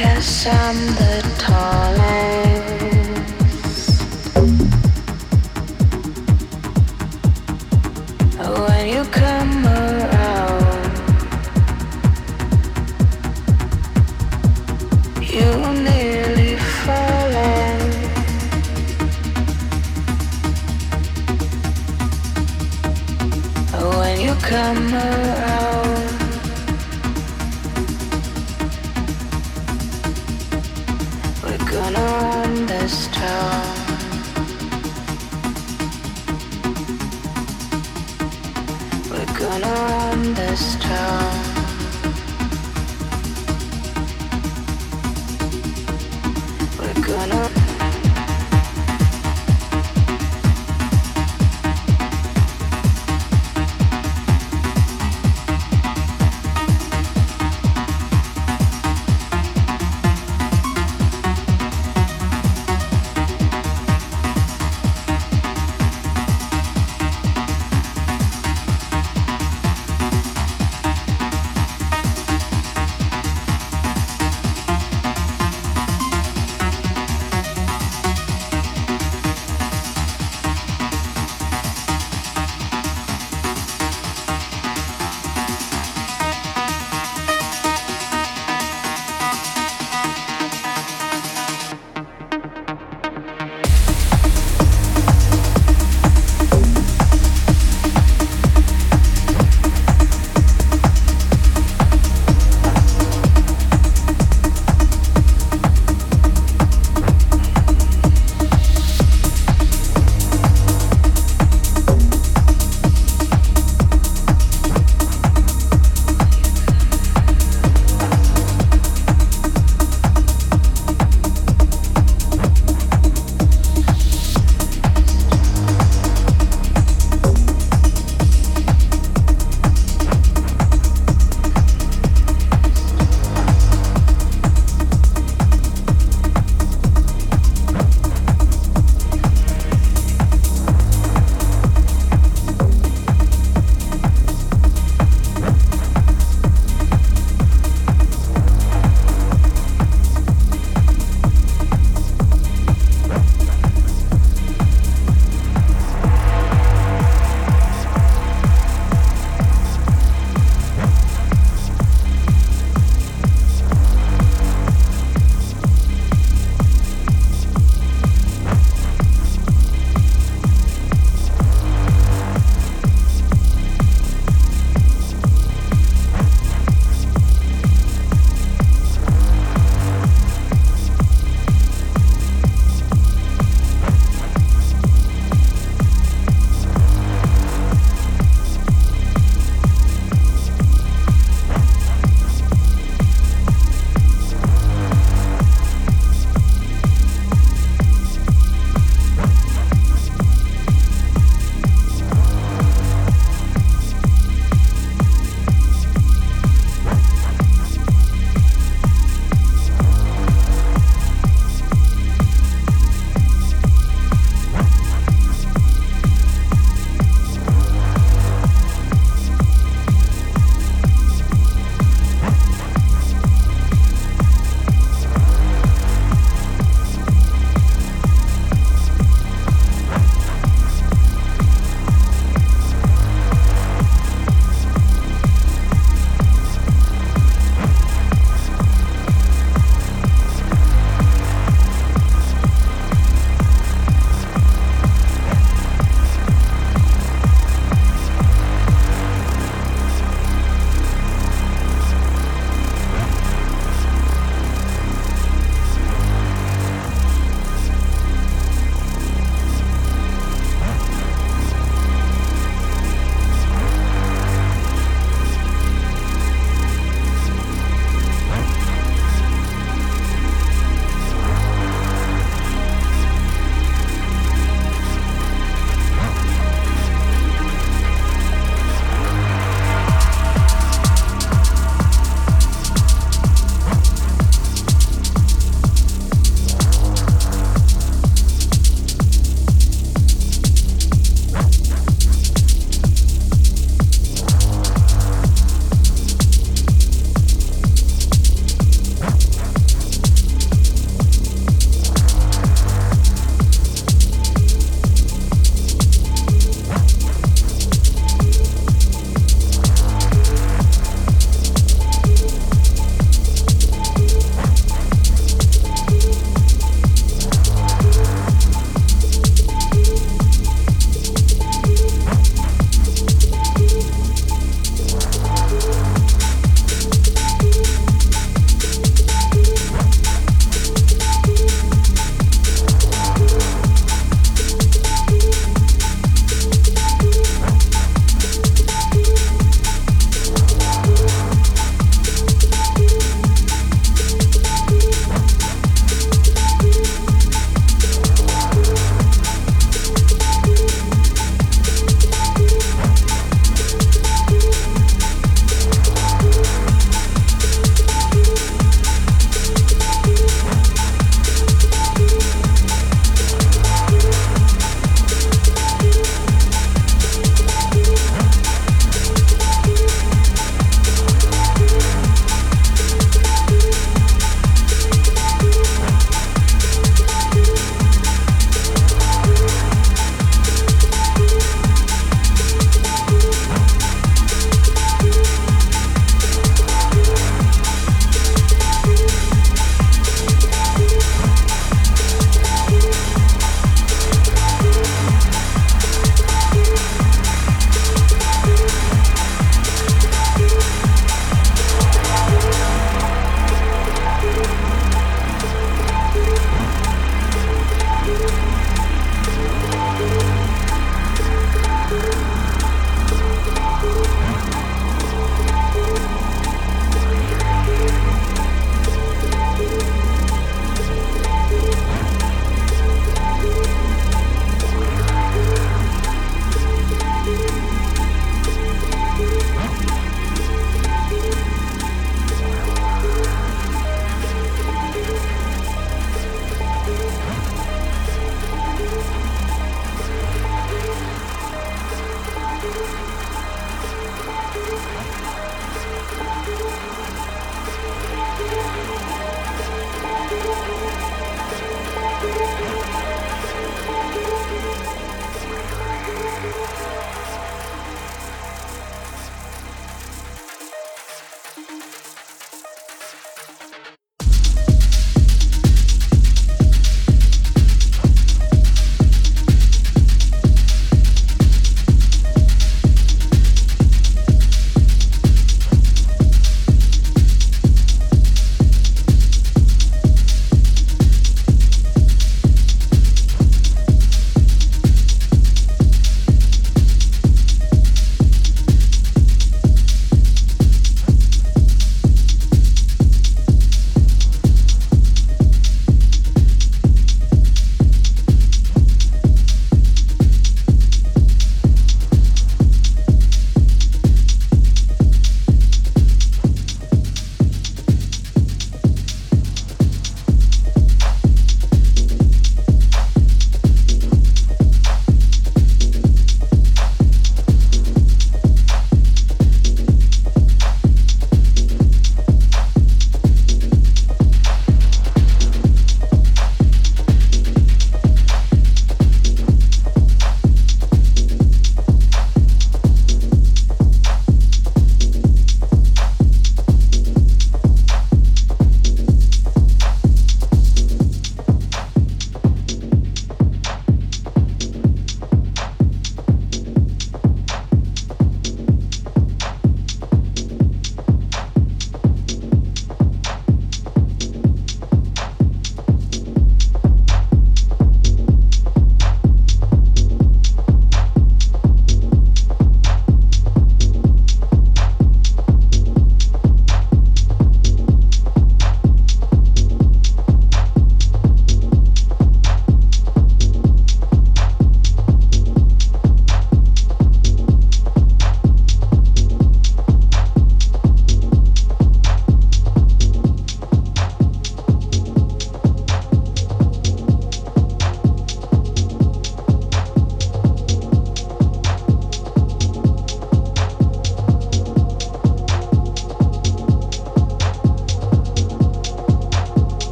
guess I'm the tallest.